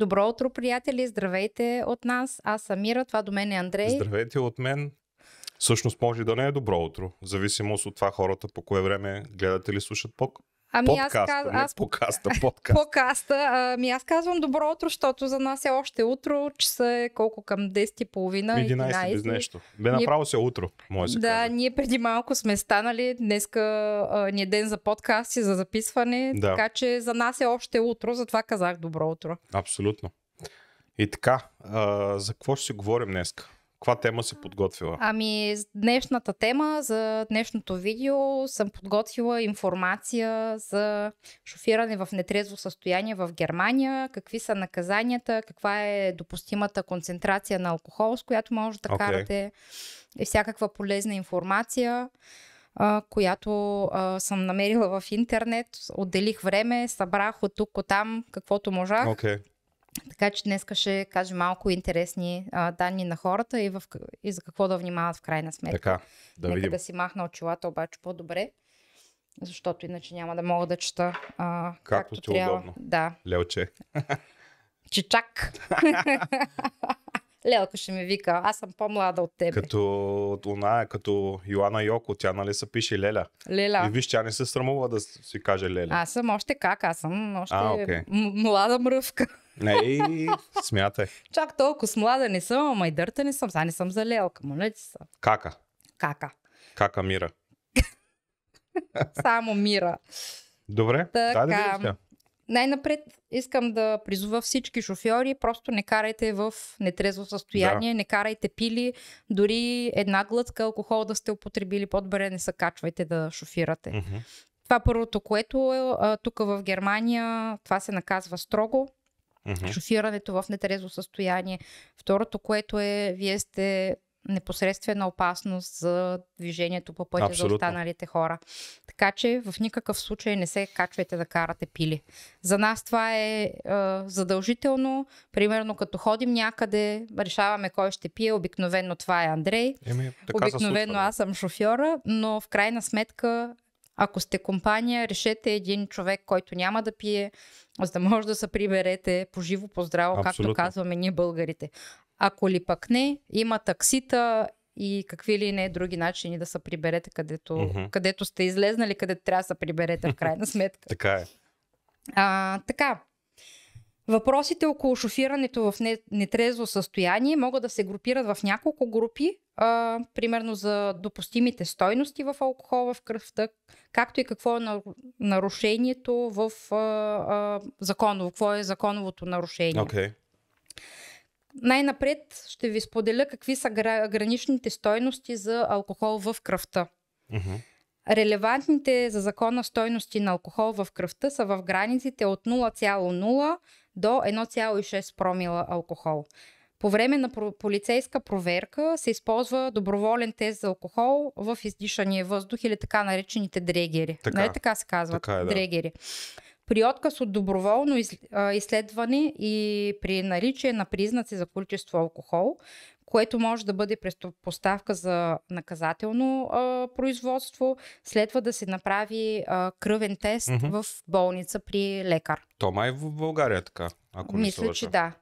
Добро утро, приятели! Здравейте от нас. Аз съм Мира, това до мен е Андрей. Здравейте от мен. Всъщност може да не е добро утро, в зависимост от това хората по кое време гледат или слушат Ами подкаста, аз, каз... аз подкаста, подкаст. Подкаста. Ами аз казвам добро утро, защото за нас е още утро. Часа е колко към 10.30. 11 без нещо. Бе направо се е утро, може да Да, ние преди малко сме станали. Днеска а, ни е ден за подкаст и за записване. Да. Така че за нас е още утро, затова казах добро утро. Абсолютно. И така, а, за какво ще си говорим днес? Каква тема си подготвила? Ами, днешната тема за днешното видео съм подготвила информация за шофиране в нетрезво състояние в Германия, какви са наказанията, каква е допустимата концентрация на алкохол, с която може да Окей. карате и всякаква полезна информация, която а, съм намерила в интернет. Отделих време, събрах от тук, от там, каквото можах. Окей. Така че днес ще кажа малко интересни а, данни на хората и, в, и за какво да внимават в крайна сметка. Така, да Нека видим. да си махна очилата обаче по-добре, защото иначе няма да мога да чета а, Както както ти е трябва. удобно. Да, Лелче. чичак. Лелка ще ми вика, аз съм по-млада от тебе. Като она като Йоана Йоко, тя нали се пише Леля. Леля. И виж, тя не се срамува да си каже Леля. Аз съм още как, аз съм още А, м- млада мръвка. Не, и смятай. Чак толкова с млада не съм, ама и дърта не съм. Сега не съм за лелка, моля ти се. Кака. Кака. Кака Мира. Само мира. Добре, дай да Така. сега. Най-напред искам да призова всички шофьори, просто не карайте в нетрезво състояние, не карайте пили, дори една глътка алкохол да сте употребили, по-добре не се качвайте да шофирате. Мгм. Това първото, което е тук в Германия, това се наказва строго, Мгм. шофирането в нетрезво състояние. Второто, което е, вие сте непосредствена опасност за движението по пътя Абсолютно. за останалите хора. Така че в никакъв случай не се качвайте да карате пили. За нас това е, е задължително. Примерно като ходим някъде, решаваме кой ще пие. Обикновено това е Андрей. Еми, така Обикновено аз съм шофьора, но в крайна сметка, ако сте компания, решете един човек, който няма да пие, за да може да се приберете по живо, по здраво, както казваме ние българите. Ако ли пък не, има таксита и какви ли не други начини да се приберете където, Мгм. където сте излезнали, където трябва да се приберете в крайна сметка. Така е. А, така. Въпросите около шофирането в не- нетрезво състояние могат да се групират в няколко групи, а, примерно за допустимите стойности в алкохол в кръвта, както и какво е на- нарушението в а, а, законово, какво е законовото нарушение. Окей. Най-напред ще ви споделя какви са гра- граничните стойности за алкохол в кръвта. Мгм. Релевантните за закона стойности на алкохол в кръвта са в границите от 0,0 до 1,6 промила алкохол. По време на полицейска проверка се използва доброволен тест за алкохол в издишания въздух или така наречените дрегери. Така. Нали така се казват? Така е, да. Дрегери. При отказ от доброволно изследване и при наличие на признаци за количество алкохол, което може да бъде предпоставка за наказателно а, производство, следва да се направи а, кръвен тест Мгм. в болница при лекар. То май в България е така, ако не Мисля, че да.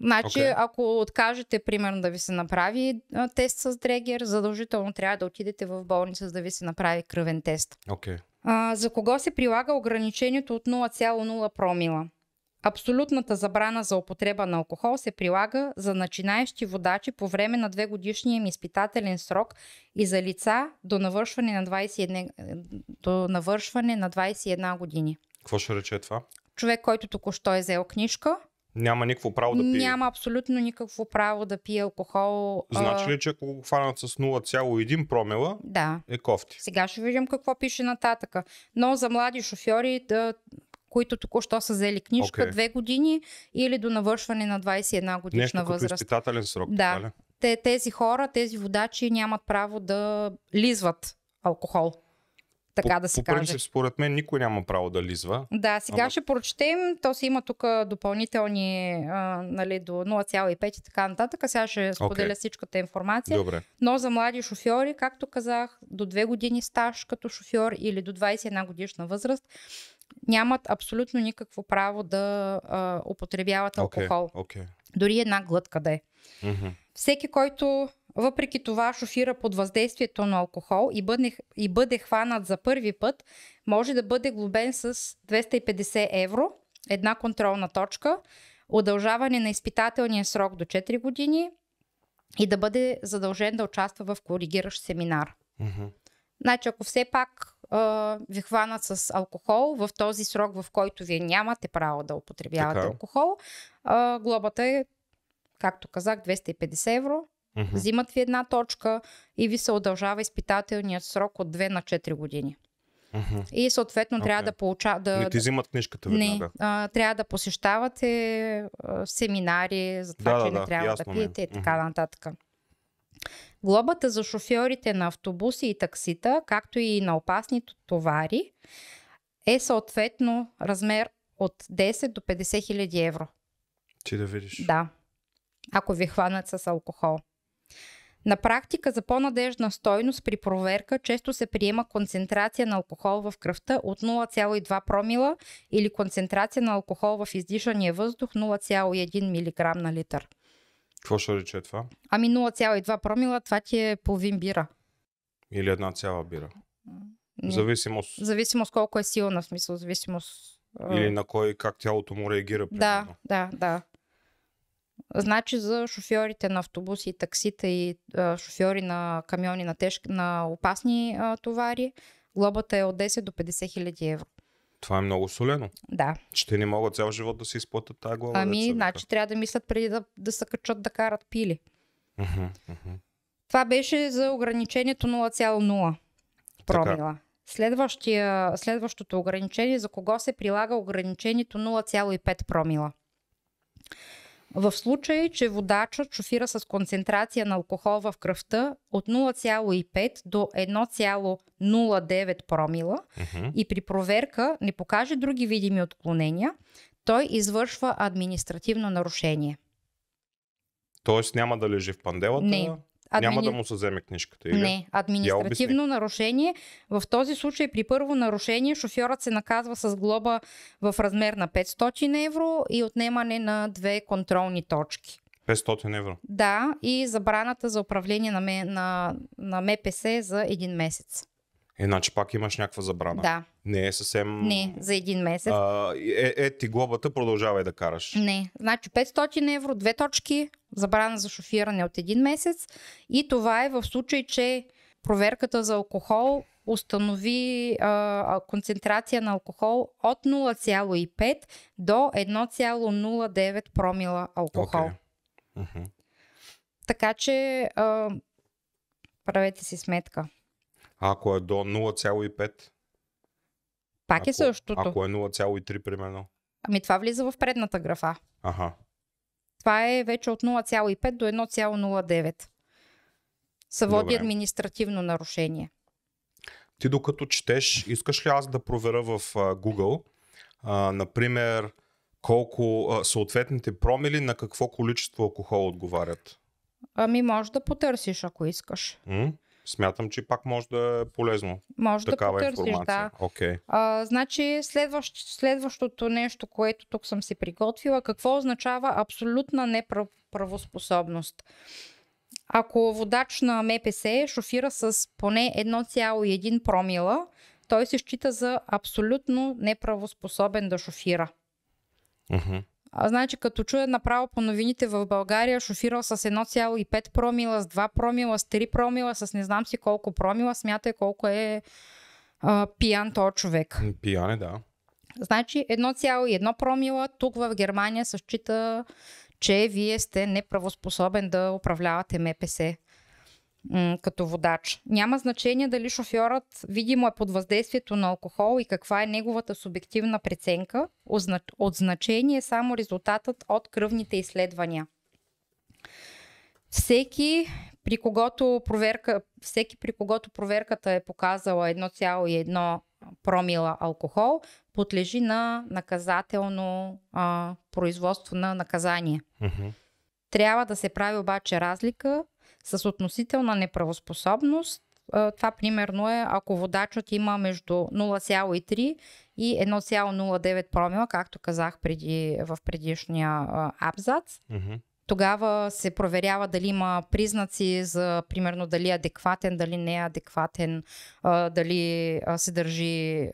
Значи, Окей. ако откажете, примерно, да ви се направи а, тест с дрегер, задължително трябва да отидете в болница, за да ви се направи кръвен тест. Окей. А, за кого се прилага ограничението от 0,0 промила? Абсолютната забрана за употреба на алкохол се прилага за начинаещи водачи по време на две годишния им изпитателен срок и за лица до навършване на 21, до навършване на 21 години. Какво ще рече това? Човек, който току-що е взел книжка, Няма никакво право да пие. няма абсолютно никакво право да пие алкохол. Значи ли, че ако го хванат с 0,1 промила, Да. е кофти? Сега ще видим какво пише нататъка. Но за млади шофьори, да, които току-що са взели книжка, Окей. две години или до навършване на 21 годишна Нещо като възраст. изпитателен срок. Да. така ли? Те, тези хора, тези водачи нямат право да лизват алкохол. Така по, да се по каже. принцип, според мен, никой няма право да лизва. Да, сега Ама- ще прочетем. То си има тук допълнителни а, нали, до 0,5 и така нататък. А Сега ще споделя Окей. всичката информация. Добре. Но за млади шофьори, както казах, до 2 години стаж като шофьор или до 21 годишна възраст, нямат абсолютно никакво право да а, употребяват алкохол. Окей. Okay. Дори една глътка да е. Мгм. Всеки, който въпреки това шофира под въздействието на алкохол и бъде, и бъде хванат за първи път, може да бъде глобен с 250 евро, една контролна точка, удължаване на изпитателния срок до 4 години и да бъде задължен да участва в коригиращ семинар. Мгм. Значи, ако все пак а, ви хванат с алкохол в този срок, в който вие нямате право да употребявате Така. алкохол, а, глобата е, както казах, 250 евро. Мгм. Взимат ви една точка и ви се удължава изпитателният срок от 2 на 4 години. Мгм. И съответно трябва Окей. да получа... Да, Не ти взимат книжката не, веднага. а, трябва да посещавате а, семинари за това, Да, че да, не трябва да ясно е. пиете и така нататък. Глобата за шофьорите на автобуси и таксита, както и на опасни товари, е съответно размер от 10 до 50 хиляди евро. Ти да видиш. Да, ако ви хванат с алкохол. На практика за по-надежна стойност при проверка често се приема концентрация на алкохол в кръвта от 0,2 промила или концентрация на алкохол в издишания въздух 0,1 мг на литър. Какво ще рече това? Ами 0,2 промила, това ти е половин бира. Или една цяла бира. Не. Зависимост. Зависимост колко е силна, в смисъл, зависимост. Или на кой, как тялото му реагира. Да, примерно. да, да. Значи за шофьорите на автобуси, и таксита и а, шофьори на камиони на, тежки, на опасни а, товари, глобата е от 10 до 50 хиляди евро. Това е много солено. Да. Че те не могат цял живот да си изплатят тази глава. Ами, значи трябва да мислят преди да, да се качат да карат пили. Мгм, мгм. Това беше за ограничението 0,0 промила. Следващия, следващото ограничение, за кого се прилага ограничението 0,5 промила. В случай, че водачът шофира с концентрация на алкохол в кръвта от 0,5 до 1,09 промила Мгм. и при проверка не покаже други видими отклонения, той извършва административно нарушение. Тоест няма да лежи в панделата. Не. Няма Админи- да му се вземе книжката. Или? Не, административно нарушение. В този случай при първо нарушение шофьорът се наказва с глоба в размер на 500 евро и отнемане на две контролни точки. 500 евро. Да, и забраната за управление на, на, на МПС за един месец. Иначе пак имаш някаква забрана. Да, Не е съвсем... не, за един месец. А, е, е, ти глобата, продължавай да караш. Не, значи 500 евро, две точки, забрана за шофиране от един месец и това е в случай, че проверката за алкохол установи а, концентрация на алкохол от 0,5 до 1,09 промила алкохол. Окей. Мгм. Така че а, правете си сметка. А ако е до 0,5? Пак ако, е същото. Ако е 0,3 примерно. Ами това влиза в предната графа. Аха. Това е вече от 0,5 до 1,09. Се води Добре. административно нарушение. Ти докато четеш, искаш ли аз да проверя в а, Google, а, например, колко а, съответните промили на какво количество алкохол отговарят? Ами може да потърсиш, ако искаш. М? Смятам, че пак може да е полезно. Може Такава да потърсиш, информация. да. Окей. А, значи следващ, следващото нещо, което тук съм си приготвила, какво означава абсолютна неправоспособност? Ако водач на МПС шофира с поне 1,1 промила, той се счита за абсолютно неправоспособен да шофира. Мгм. А, значи, като чуя направо по новините в България, шофирал с 1,5 промила, с 2 промила, с 3 промила, с не знам си колко промила, смятай колко е а, пиян този човек. Пияне, да. Значи 1,1 промила тук в Германия се счита, че вие сте неправоспособен да управлявате МПС м, като водач. Няма значение дали шофьорът видимо е под въздействието на алкохол и каква е неговата субективна преценка. От значение е само резултатът от кръвните изследвания. Всеки при когото, проверка, всеки при когото проверката е показала 1,1 промила алкохол, подлежи на наказателно а, производство на наказание. Мгм. Трябва да се прави обаче разлика с относителна неправоспособност. Това примерно е ако водачът има между 0,3 и 1,09 промила, както казах преди, в предишния абзац. Мгм. Тогава се проверява дали има признаци за, примерно, дали е адекватен, дали не е адекватен, дали се държи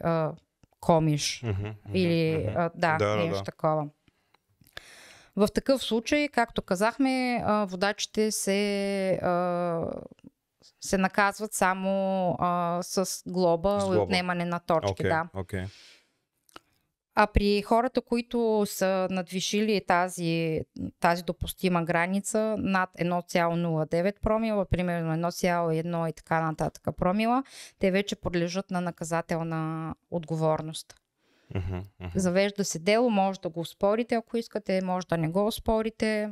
комиш. Мгм. Или да, Да, да, нещо да. такова. В такъв случай, както казахме, водачите се, се наказват само а, с глоба С и глоба. отнемане на точки. Окей, Да. окей. А при хората, които са надвишили тази, тази допустима граница над 1,09 промила, примерно 1,1 и така нататък промила, те вече подлежат на наказателна отговорност. Завежда се дело, може да го спорите, ако искате, може да не го спорите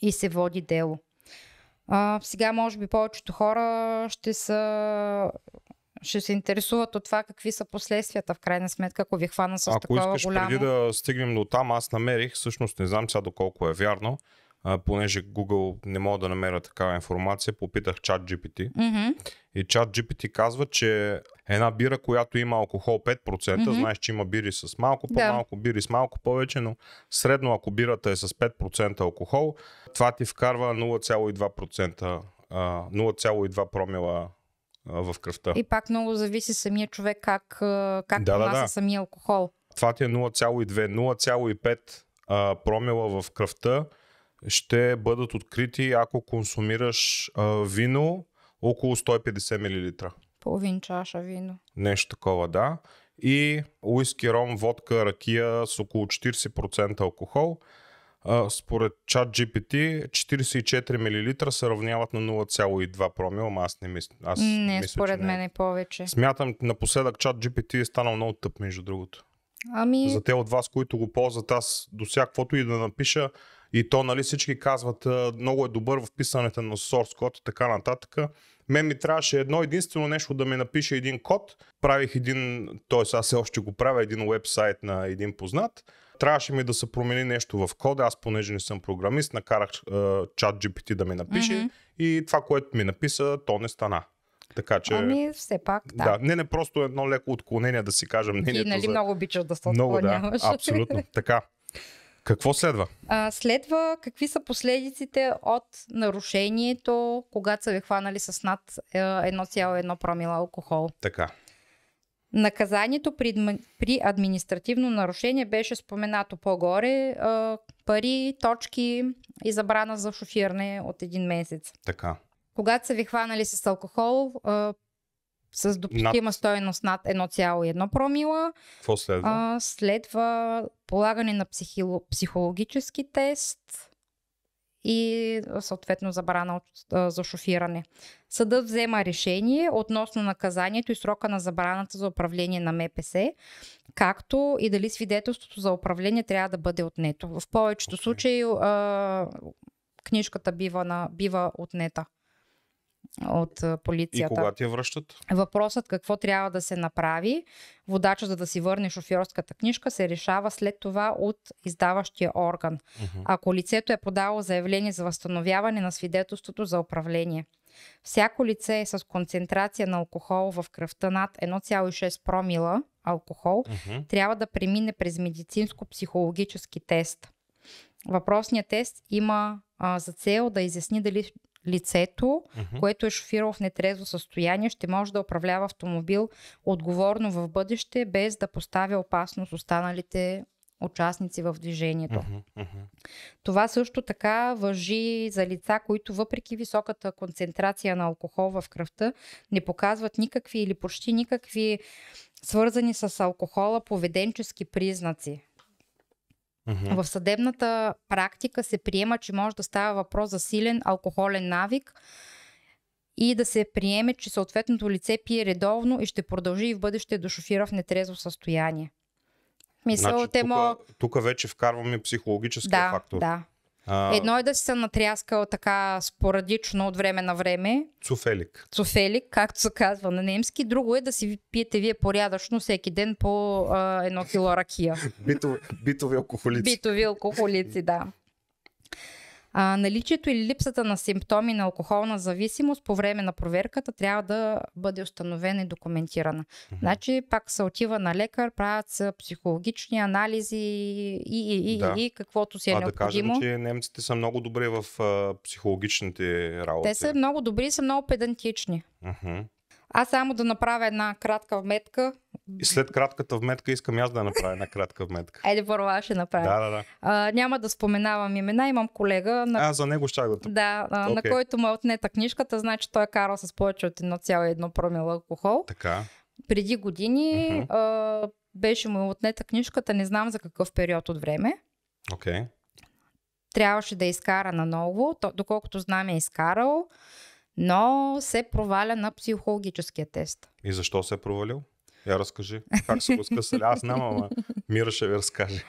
и се води дело. А, сега, може би, повечето хора ще са ще се интересуват от това какви са последствията в крайна сметка, ако ви хвана с Ако такова искаш голямо... преди да стигнем до там, аз намерих, всъщност не знам сега доколко е вярно, а, понеже Google не мога да намеря такава информация, попитах чат GPT Мгм. и чат GPT казва, че една бира, която има алкохол 5%, Мгм. знаеш, че има бири с малко Да. по-малко, бири с малко повече, но средно ако бирата е с 5% алкохол, това ти вкарва 0,2%, а, 0,2 промила в кръвта. И пак много зависи самия човек как, как Да, да, да. самия алкохол. това ти е 0,2, 0,5 а, промила в кръвта ще бъдат открити, ако консумираш а, вино около 150 мл. Половин чаша вино. Нещо такова, да. И уиски, ром, водка, ракия с около 40% алкохол. А, според чат GPT 44 мл се равняват на 0,2 промила, ама аз не мисля. Аз Не, мисля, според е. мен е повече. Смятам, напоследък чат GPT е станал много тъп, между другото. Ами, За те от вас, които го ползват, аз до всякаквото и да напиша, и то, нали, всички казват, много е добър в писането на source код и така нататък. Мен ми трябваше едно единствено нещо да ми напише един код. Правих един, т.е. аз все още го правя, един вебсайт на един познат. Трябваше ми да се промени нещо в кода. Аз, понеже не съм програмист, накарах чат GPT да ми напише Мгм. и това, което ми написа, то не стана. Така че... ами все пак, да. да. не, не просто едно леко отклонение да си кажа Ти мнението нали за... много обичаш да се Много, да, отклоняваш. абсолютно. Така. Какво следва? А, следва какви са последиците от нарушението, когато са ви хванали с над е, 1,1 промила алкохол. Така. Наказанието при, при административно нарушение беше споменато по-горе. А, пари, точки и забрана за шофиране от един месец. Така. Когато са ви хванали с алкохол, а, с допустима стоеност над 1,1 промила, Какво следва? а, следва полагане на психило, психологически тест и съответно забрана за шофиране. Съдът взема решение относно наказанието и срока на забраната за управление на МПС, както и дали свидетелството за управление трябва да бъде отнето. В повечето Окей. случаи а, книжката бива, на, бива отнета от а, И полицията. кога ти я връщат? Въпросът какво трябва да се направи, водача за да си върне шофьорската книжка, се решава след това от издаващия орган. Мгм. Ако лицето е подало заявление за възстановяване на свидетелството за управление. Всяко лице с концентрация на алкохол в кръвта над 1,6 промила алкохол Мгм. трябва да премине през медицинско-психологически тест. Въпросният тест има а, за цел да изясни дали лицето, Мгм. което е шофирал в нетрезво състояние, ще може да управлява автомобил отговорно в бъдеще, без да поставя опасност останалите участници в движението. Мгм. Мгм. Това също така въжи за лица, които въпреки високата концентрация на алкохол в кръвта не показват никакви или почти никакви свързани с алкохола поведенчески признаци. Мгм. В съдебната практика се приема, че може да става въпрос за силен алкохолен навик и да се приеме, че съответното лице пие редовно и ще продължи и в бъдеще да шофира в нетрезво състояние. Мисъл, Значи, те тук, тук вече вкарваме психологическия Да, фактор. да. А, Едно е да си се натряскал така спорадично от време на време, Цуфелик. цуфелик, както се казва на немски. Друго е да си пиете вие порядъчно всеки ден по а, едно кило ракия. Битови, битови алкохолици. Битови алкохолици, да. А, наличието или липсата на симптоми на алкохолна зависимост по време на проверката трябва да бъде установена и документирана. Значи пак се отива на лекар, правят се психологични анализи и, и, и, Да. и каквото си е а да кажем, необходимо. че немците са много добри в а, психологичните работи. Те са много добри и са много педантични. Мгм. Аз само да направя една кратка вметка. И след кратката вметка искам аз да направя една кратка вметка. Айде първо аз ще направя. Да, да, да. А, няма да споменавам имена. Имам колега, на, Аз за него щях да да, а, на който му е отнета книжката. Значи той е карал с повече от 1,1 промила алкохол. Така. Преди години Мгм. а, беше му отнета книжката, не знам за какъв период от време. Окей. Трябваше да изкара наново. То, доколкото знам е изкарал, но се проваля на психологическия тест. И защо се е провалил? Я разкажи. Как са го скъсали? Аз знам, ама Мира ще ви разкаже.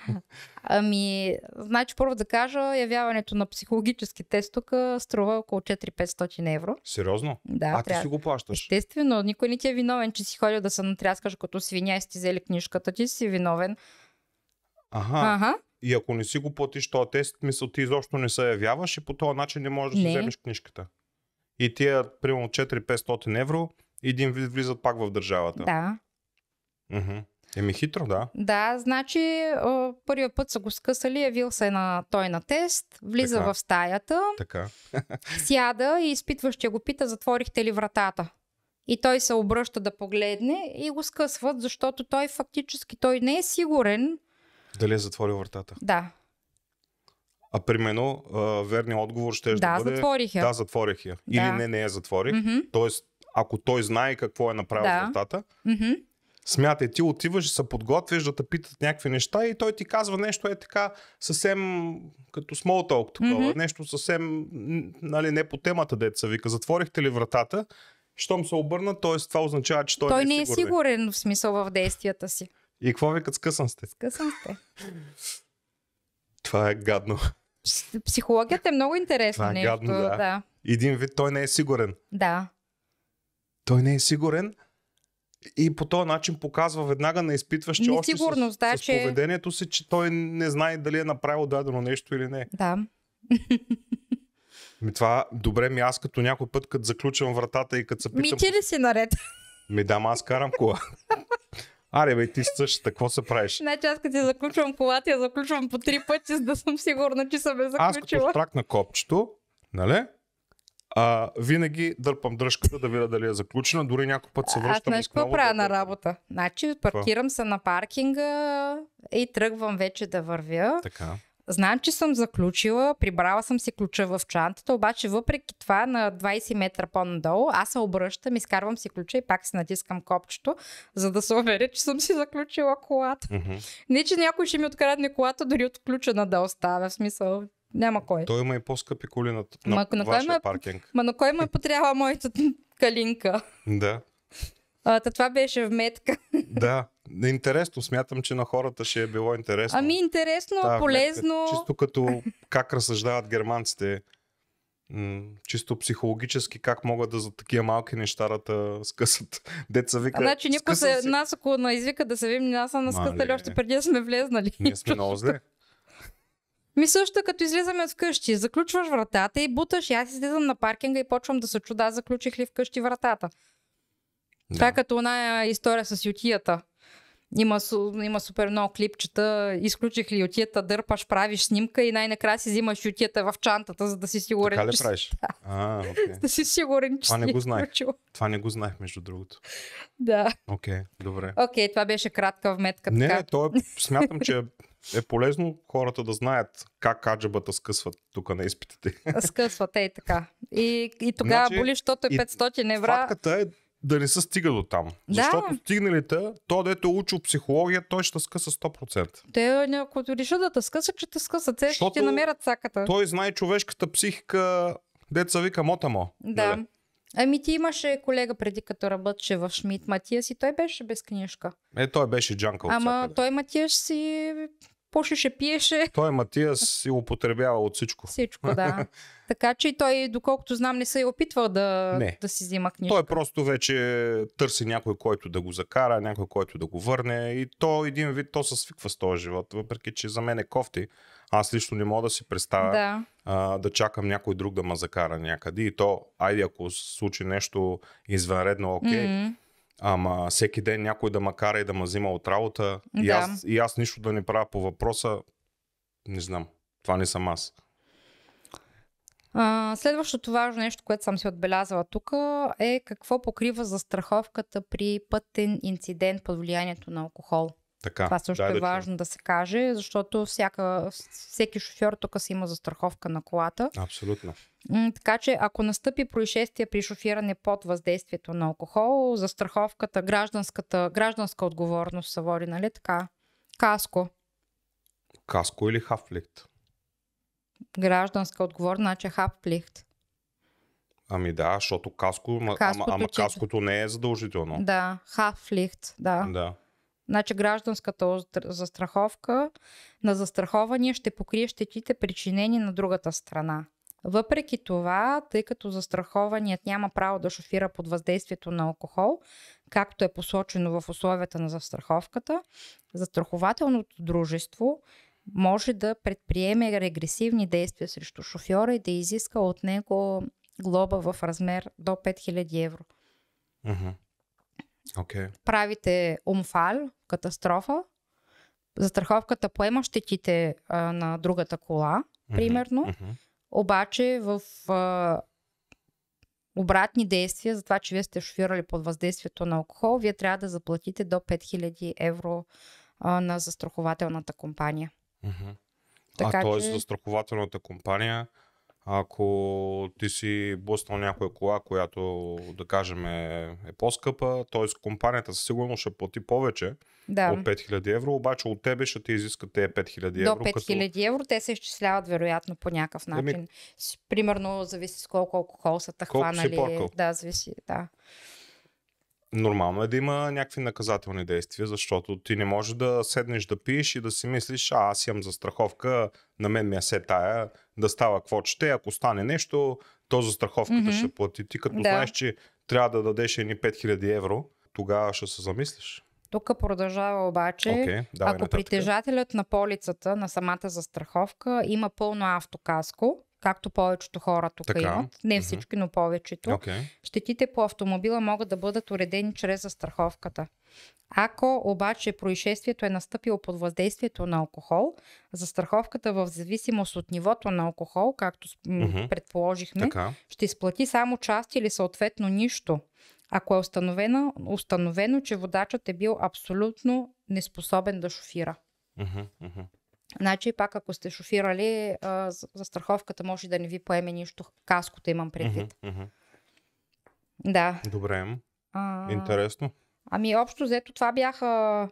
Ами, значи първо да кажа, явяването на психологически тест тук струва около 4-500 евро. Сериозно? Да, а ти трябва. си го плащаш? Естествено, никой не ти е виновен, че си ходил да се натряскаш като свиня и си ти взели книжката. Ти си виновен. Ага. Ага. И ако не си го платиш този тест, мисъл ти изобщо не се явяваш и по този начин не можеш да си вземеш книжката. И тия, примерно 4-500 евро, един вид влизат пак в държавата. Да. Мгм. Еми хитро, да. Да, значи първия път са го скъсали, явил се на той на тест, влиза Така. в стаята, Така. сяда и изпитващия го пита, затворихте ли вратата? И той се обръща да погледне и го скъсват, защото той фактически той не е сигурен. Дали е затворил вратата? Да, А примерно, верният отговор ще да, да бъде... затворих я. Да, затворих я. Да. Или не, не я затворих. Мгм, Тоест, ако той знае какво е направил Да. вратата, мгм. Смятай, ти отиваш, се подготвяш да те питат някакви неща и той ти казва нещо е така съвсем като small talk, такова, Мгм. нещо съвсем нали, не по темата, деца вика. Затворихте ли вратата? Щом се обърна, т.е. това означава, че той, Той не не е е сигурен. сигурен в смисъл в действията си. И какво викат скъсан сте? Късъм сте. Това е гадно. Пс- Психологията е много интересно Това е нещо. гадно, да. да. Един вид той не е сигурен. Да. Той не е сигурен и по този начин показва веднага на изпитваш, че още с, да, с че- поведението си, че той не знае дали е направил дадено нещо или не. Да. Ми това, добре ми аз като някой път, като заключвам вратата и като се Ми питам, ти ли си наред? ми дам аз карам кола. Аре бе, ти същата, какво се правиш? Значи аз като си заключвам колата, я заключвам по три пъти, за да съм сигурна, че съм я Аз като заключила. стракна копчето, нали? А, винаги дърпам дръжката да видя дали е заключена, дори някой път се връщам. Аз знаеш какво правя да на работа? Значи паркирам се на паркинга и тръгвам вече да вървя. Така. Знам, че съм заключила, прибрала съм си ключа в чантата, обаче въпреки това на 20 метра по-надолу, аз се обръщам, изкарвам си ключа и пак си натискам копчето, за да се уверя, че съм си заключила колата. Мгм. Не, че някой ще ми открадне колата, дори от ключа на да оставя, в смисъл, няма кой. Той има и по-скъпи коли на, Ма, на, на кой вашия ме- паркинг. Ма на кой ме потрябва моята калинка? Да. А, та това беше вметка. Да, интересно. Смятам, че на хората ще е било интересно. Ами интересно, Тая полезно. вметка. Чисто като как разсъждават германците. М- чисто психологически как могат да за такива малки неща да скъсат. Деца вика. Значи никой се, си. нас ако на извика да се видим, аз съм Мале. още преди да сме влезнали. Ние сме много зле. Ми също като излизаме от вкъщи, заключваш вратата и буташ. И аз излизам на паркинга и почвам да се чуда, заключих ли вкъщи вратата. Това е като оная история с ютията. Има, има супер много клипчета, изключих ли ютията, дърпаш, правиш снимка и най-накрая си взимаш ютията в чантата, за да си сигурен, Така ли че, правиш? А, окей. да си сигурен, че Това не го знаех. включил. Това не го знаех, между другото. Да. Окей, добре. Окей, това беше кратка вметка. Не, така. не, то е, смятам, че е полезно хората да знаят как аджабата скъсват тук на изпитите. Скъсват, ей така. И, и тогава Значи, боли, защото е и 500 евро. Факата е да не се стига до там. Да. Защото стигналите, то дето е учил психология, той ще скъса 100%. Те, ако решат да те скъсат, че те скъсат. Те ще ти намерят саката. Той знае човешката психика, деца вика мотамо. Да. Нали? Ами ти имаше колега преди като работеше в Шмидт Матиас и той беше без книжка. Е, той беше джанка от Ама всякъде. той Матиаш си пушеше, пиеше. Той Матиас си употребява от всичко. Всичко, да. така че и той, доколкото знам, не се е опитвал да, Не. да си взима книжка. Той просто вече търси някой, който да го закара, някой, който да го върне и то един вид, то се свиква с този живот, въпреки че за мен е кофти. Аз лично не мога да си представя Да. а, да чакам някой друг да ме закара някъде и то, айде ако случи нещо извънредно, окей, М, ама всеки ден някой да ме кара и да ме взима от работа и, Да. аз, и аз нищо да не правя по въпроса, не знам. Това не съм аз. А, следващото важно нещо, което съм си отбелязала тук е какво покрива застраховката при пътен инцидент под влиянието на алкохол. Така, Това също е да важно да се каже, защото всяка, всеки шофьор тук си има застраховка на колата. Абсолютно. Така че ако настъпи происшествие при шофиране под въздействието на алкохол, застраховката, гражданската, гражданска отговорност се води, нали така? Каско. Каско или хафликт? Гражданска отговорност, значи хапплихт. Ами да, защото каско, ама, ама, Каското, ама че- каското не е задължително. Да, хафлихт, да. да. Значи гражданската застраховка на застрахования ще покрие щетите причинени на другата страна. Въпреки това, тъй като застрахованият няма право да шофира под въздействието на алкохол, както е посочено в условията на застраховката, застрахователното дружество може да предприеме регресивни действия срещу шофьора и да изиска от него глоба в размер до 5000 евро. Мгм. Окей. правите умфал, катастрофа, застраховката поема щетите а, на другата кола, Мгм. примерно, Мгм. обаче в а, обратни действия, за това, че вие сте шофирали под въздействието на алкохол, вие трябва да заплатите до 5000 евро а, на застрахователната компания. Мгм. Така а т.е. че- застрахователната компания, ако ти си блъснал някоя кола, която да кажем е, е по-скъпа, т.е. компанията със сигурност ще плати повече Да. от 5000 евро, обаче от тебе ще ти изискат тези 5000 До евро. 5000 евро те се изчисляват вероятно по някакъв Еми- начин. С- Примерно зависи с колко алкохол са те хванали. Да, зависи, да. Нормално е да има някакви наказателни действия, защото ти не можеш да седнеш да пиеш и да си мислиш, а аз имам застраховка, на мен ми е се тая, да става какво ще, ако стане нещо, то застраховката Мгм. ще плати. Ти като Да. знаеш, че трябва да дадеш едни 5000 евро, тогава ще се замислиш. Тук продължава обаче. Давай Ако нататък. притежателят на полицата на самата застраховка има пълно автокаско, както повечето хора тук Така, имат, не всички, но повечето, Окей. щетите по автомобила могат да бъдат уредени чрез застраховката. Ако обаче происшествието е настъпило под въздействието на алкохол, застраховката в зависимост от нивото на алкохол, както Мгм. предположихме, Така. ще изплати само част или съответно нищо, ако е установено, установено, че водачът е бил абсолютно неспособен да шофира. Мгм. Значи, пак ако сте шофирали, а, за- застраховката може да не ви поеме нищо. Каското имам предвид. Да. Добре, А, интересно. Ами, общо взето, това бяха м,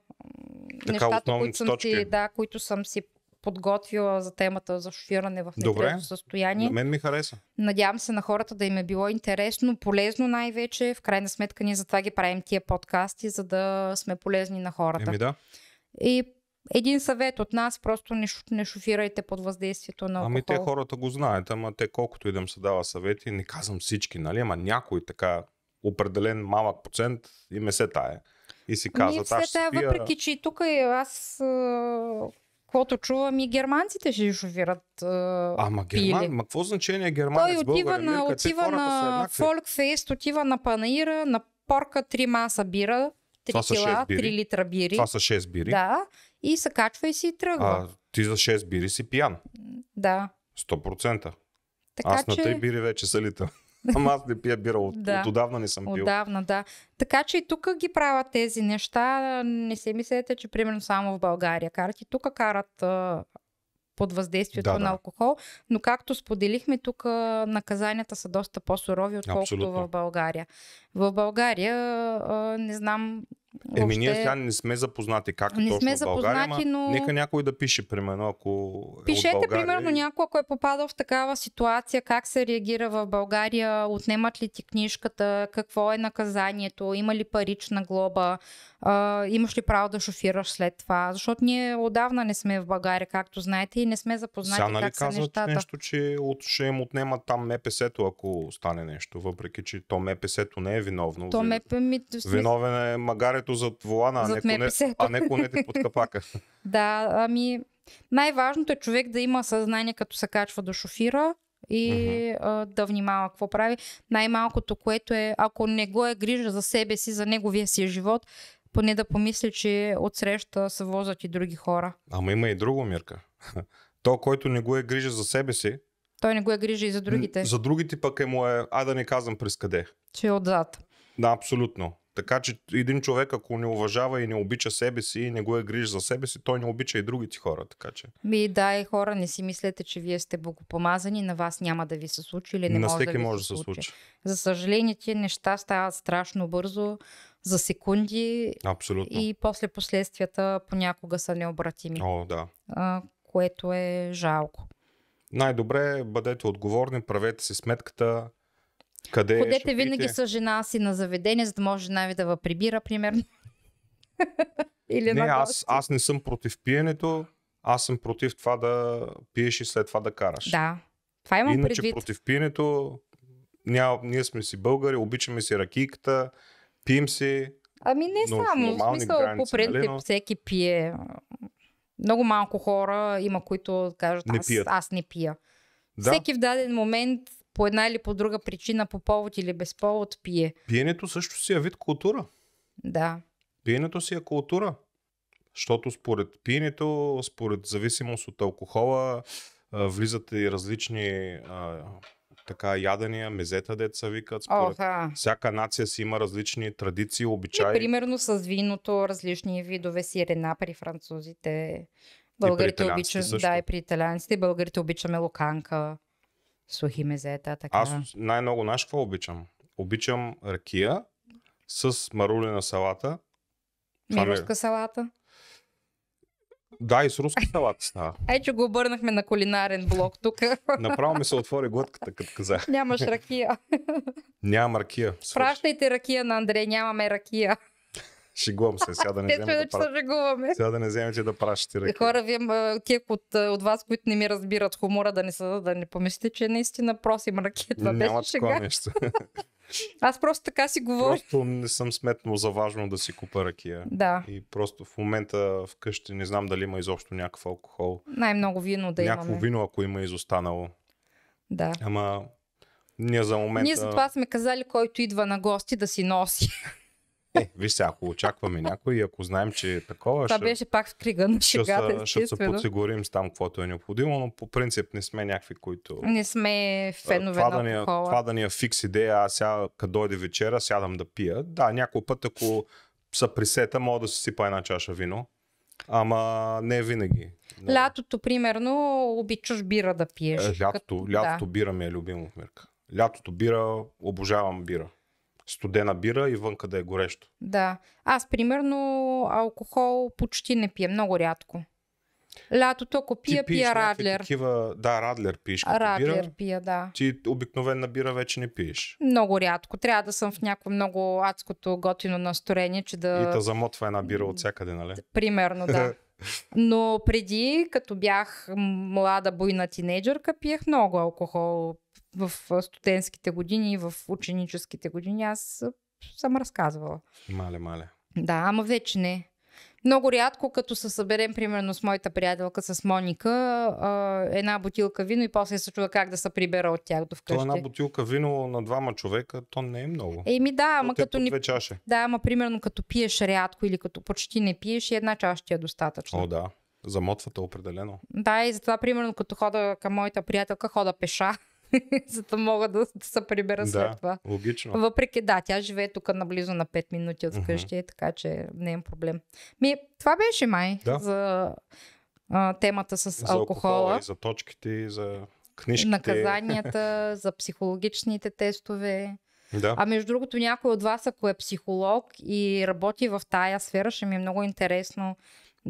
нещата, които съм, точки. си, да, които съм си подготвила за темата за шофиране в нетрезво състояние. На мен ми хареса. Надявам се на хората да им е било интересно, полезно най-вече. В крайна сметка ние затова ги правим тия подкасти, за да сме полезни на хората. Еми да. И един съвет от нас, просто не, шу- не шофирайте под въздействието на алкохол. Ами те хората го знаят, ама те колкото и да им се дава съвети, не казвам всички, нали, ама някой така определен малък процент им е се тая. И си Ние казват, аз ще спия... въпреки че и тук и аз, каквото чувам, и германците ще шофират. А, Ама пили. Герман, ма какво значение германец, Той отива българин, на, отива на. Фолкфест, отива на Панаира, на порка три маса бира, 3 са кила. 3 литра бири. Това са 6 бири. Да, и се качва и си тръгва. А, ти за 6 бири си пиян. Да. 100%. Така аз че... на 3 бири вече са лита. Ама аз не пия бира, от, Да. от отдавна не съм пил. Отдавна, да. Така че и тук ги правят тези неща. Не се мислете, че примерно само в България карат. И тук карат а, под въздействието Да, на алкохол. Но както споделихме, тук наказанията са доста по-сурови, отколкото Абсолютно. в България. В България, а, не знам, Еми, ние Въобще- сега не сме запознати как е Не точно сме България, запознати, ама но- нека някой да пише, примерно, ако е Пишете, България. примерно, някой, ако е попадал в такава ситуация, как се реагира в България, отнемат ли ти книжката, какво е наказанието, има ли парична глоба, а, имаш ли право да шофираш след това. Защото ние отдавна не сме в България, както знаете, и не сме запознати Сега нали как са нещата. нещо, че от, ще им отнемат там МПС-то, ако стане нещо, въпреки че то МПС-то не е виновно. То смисъл- Виновен е магарето зад волана, а не, коне, МПС-то. а не конете под капака. Да, ами най-важното е човек да има съзнание като се качва да шофира и а, да внимава какво прави. Най-малкото, което е, ако не го е грижа за себе си, за неговия си живот, поне да помисли, че отсреща се возят и други хора. Ама има и друго, Мирка. То, който не го е грижа за себе си, Той не го е грижа и за другите, за другите пък е му е, а да не казвам през къде. че е отзад. Да, абсолютно. Така че един човек, ако не уважава и не обича себе си и не го е грижа за себе си, той не обича и другите хора. Така че Ми да, и хора, не си мислете, че вие сте богопомазани, на вас няма да ви се случи или не на може всеки да ви може се да се случи. За съжаление, тия неща стават страшно бързо, за секунди Абсолютно. и после последствията понякога са необратими, О, да. а, което е жалко. Най-добре бъдете отговорни, правете си сметката. Къде Ходете пиете. винаги с жена си на заведение, за да може жена ви да ви прибира, примерно. Или Не, аз, аз не съм против пиенето, аз съм против това да пиеш и след това да караш. Да, това имам Иначе предвид. против пиенето, ня, ние сме си българи, обичаме си ракийката, пием си. Ами не само, в смисъл граници, по принцип нали, но- всеки пие. Много малко хора има, които кажат, Не аз, пият. аз не пия. Да, Всеки в даден момент, по една или по друга причина, по повод или без повод, пие. пиенето също си е вид култура. Да. Пиенето си е култура. Защото според пиенето, според зависимост от алкохола, влизат и различни а, така ядения, мезета, деца викат. Според Оха. всяка нация си има различни традиции, И, обичаи. примерно с виното, различни видове сирена при французите. Българите обичат, да, и при италианците. Българите обичаме локанка, сухи мезета, така. Аз най-много знаеш какво обичам? Обичам ракия с марулина салата. Е- Мируска салата. Да, и с руска салата става. Ай, че го обърнахме на кулинарен блок тук. Направо ми се отвори глътката, като казах. Нямаш ракия. Нямам ракия. Свърши. Пращайте ракия на Андрей, нямаме ракия. Шегувам се, сега да не Естествено, вземете да, пра... сега да не вземете да пращате ракия. Хора, вие, тия от, от вас, които не ми разбират хумора, да не, са, да не помислите, че наистина просим ракия. Това Няма беше такова нещо. Аз просто така си говоря. Просто не съм сметнал за важно да си купа ракия. Да, И просто в момента вкъщи не знам дали има изобщо някакъв алкохол. най-много вино да Някакво имаме. вино, ако има изостанало. Да. Ама ние за момента... Ние за това сме казали, който идва на гости да си носи. Е, виж сега, ако очакваме някой и ако знаем, че е такова, Това ще, беше пак в крига на ще, шегата, се, ще се подсигурим с там, каквото е необходимо, но по принцип не сме някакви, които... Не сме фенове това, на да ни, е- това да ни е фикс идея, аз сега, като дойде вечера, сядам да пия. Да, някой път, ако са присета, мога да си сипа една чаша вино. Ама не винаги. Не. Лятото, примерно, обичаш бира да пиеш. Е, лятото, Като- лятото Да. бира ми е любимо, Мирка. Лятото бира, обожавам бира. Студена бира и вънка да е горещо. Да. Аз, примерно, алкохол почти не пия, много рядко. Лятото, ако пия, пия Радлер. Такива, да, Радлер пиеш Радлер бира. пия, да. Ти обикновена бира вече не пиеш. Много рядко. Трябва да съм в някакво много адското готино настроение, че И да... замотва една бира от всякъде, нали? Примерно, да. Но преди, като бях млада буйна тинейджърка, пиех много алкохол в студентските години и в ученическите години. Аз съм разказвала. Мале, мале. Да, ама вече не. Много рядко, като се съберем, примерно с моята приятелка, с Моника, една бутилка вино и после се чува как да се прибера от тях до То вкъщи. една бутилка вино на двама човека, то не е много. Еми да, ама То като ни... чаши. Да, ама примерно като пиеш рядко или като почти не пиеш, една чаша ти е достатъчно. О, да. Замотвата определено. Да, и затова, примерно, като хода към моята приятелка, хода пеша, за да мога да, да се прибера след Да, това. логично. Въпреки, да, тя живее тук наблизо на 5 минути от вкъщи, така че не е проблем. Ми, това беше май Да. за а, темата с За алкохола, и за точките, и за книжките. наказанията, за психологичните тестове. Да. А между другото, някой от вас, ако е психолог и работи в тая сфера, ще ми е много интересно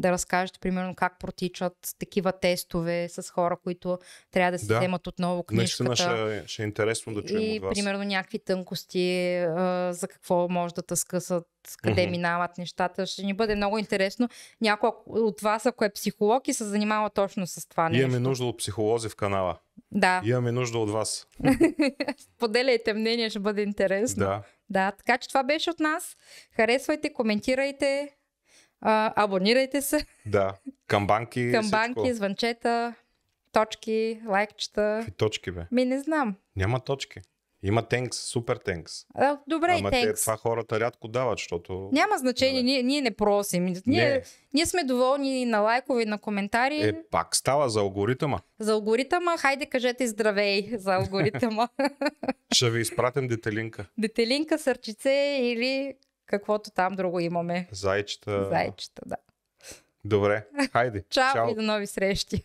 да разкажете, примерно, как протичат такива тестове с хора, които трябва да си Да. вземат отново книжката. Наистина ще, ще е интересно да чуем и от вас. примерно някакви тънкости а, за какво може да скъсат, къде Мгм. минават нещата. Ще ни бъде много интересно. Някой от вас, ако е психолог и се занимава точно с това нещо. Имаме нужда от психолози в канала. Да, Имаме нужда от вас. поделяйте мнение, ще бъде интересно. Да. Да, така че това беше от нас. Харесвайте, коментирайте, а, абонирайте се. Да. Камбанки. Камбанки, всичко. звънчета, точки, лайкчета. Какви точки, бе? Ми не знам. Няма точки. Има тенкс, супер тенкс. А, добре, Ама и те, тенкс. това хората рядко дават, защото... Няма значение, ние, ние не просим. Ние, Не. ние сме доволни на лайкове на коментари. Е, пак става за алгоритъма. За алгоритъма, хайде кажете здравей за алгоритъма. Ще ви изпратим детелинка. Детелинка, сърчице или каквото там друго имаме. Зайчета. Зайчета, да. Добре, хайде. Чао, Чао. и до нови срещи.